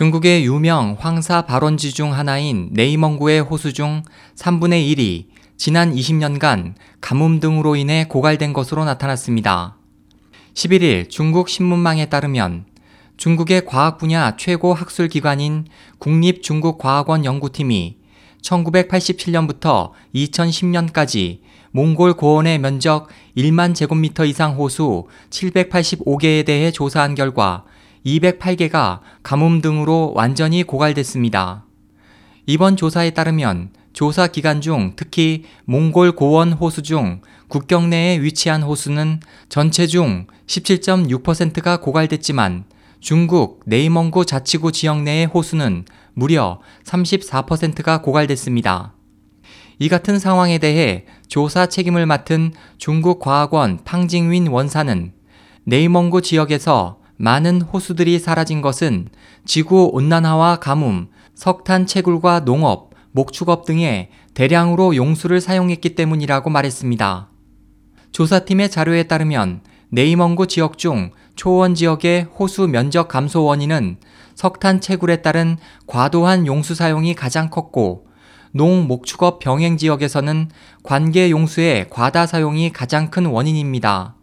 중국의 유명 황사 발원지 중 하나인 네이멍구의 호수 중 3분의 1이 지난 20년간 가뭄 등으로 인해 고갈된 것으로 나타났습니다. 11일 중국 신문망에 따르면 중국의 과학 분야 최고 학술 기관인 국립중국과학원 연구팀이 1987년부터 2010년까지 몽골 고원의 면적 1만 제곱미터 이상 호수 785개에 대해 조사한 결과 208개가 가뭄 등으로 완전히 고갈됐습니다. 이번 조사에 따르면 조사 기간 중 특히 몽골 고원 호수 중 국경 내에 위치한 호수는 전체 중 17.6%가 고갈됐지만 중국 네이멍구 자치구 지역 내의 호수는 무려 34%가 고갈됐습니다. 이 같은 상황에 대해 조사 책임을 맡은 중국 과학원 팡징윈 원사는 네이멍구 지역에서 많은 호수들이 사라진 것은 지구 온난화와 가뭄, 석탄 채굴과 농업, 목축업 등에 대량으로 용수를 사용했기 때문이라고 말했습니다. 조사팀의 자료에 따르면 네이멍구 지역 중 초원 지역의 호수 면적 감소 원인은 석탄 채굴에 따른 과도한 용수 사용이 가장 컸고 농 목축업 병행 지역에서는 관계 용수의 과다 사용이 가장 큰 원인입니다.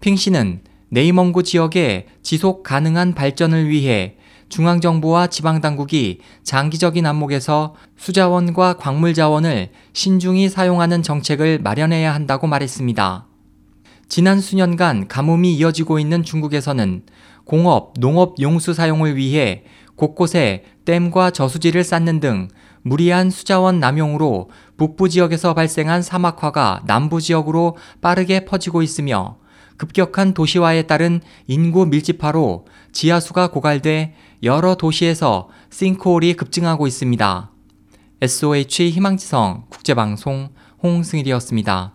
핑 씨는 네이멍구 지역의 지속 가능한 발전을 위해 중앙정부와 지방당국이 장기적인 안목에서 수자원과 광물자원을 신중히 사용하는 정책을 마련해야 한다고 말했습니다. 지난 수년간 가뭄이 이어지고 있는 중국에서는 공업, 농업 용수 사용을 위해 곳곳에 댐과 저수지를 쌓는 등 무리한 수자원 남용으로 북부 지역에서 발생한 사막화가 남부 지역으로 빠르게 퍼지고 있으며 급격한 도시화에 따른 인구 밀집화로 지하수가 고갈돼 여러 도시에서 싱크홀이 급증하고 있습니다. SOH 희망지성 국제방송 홍승일이었습니다.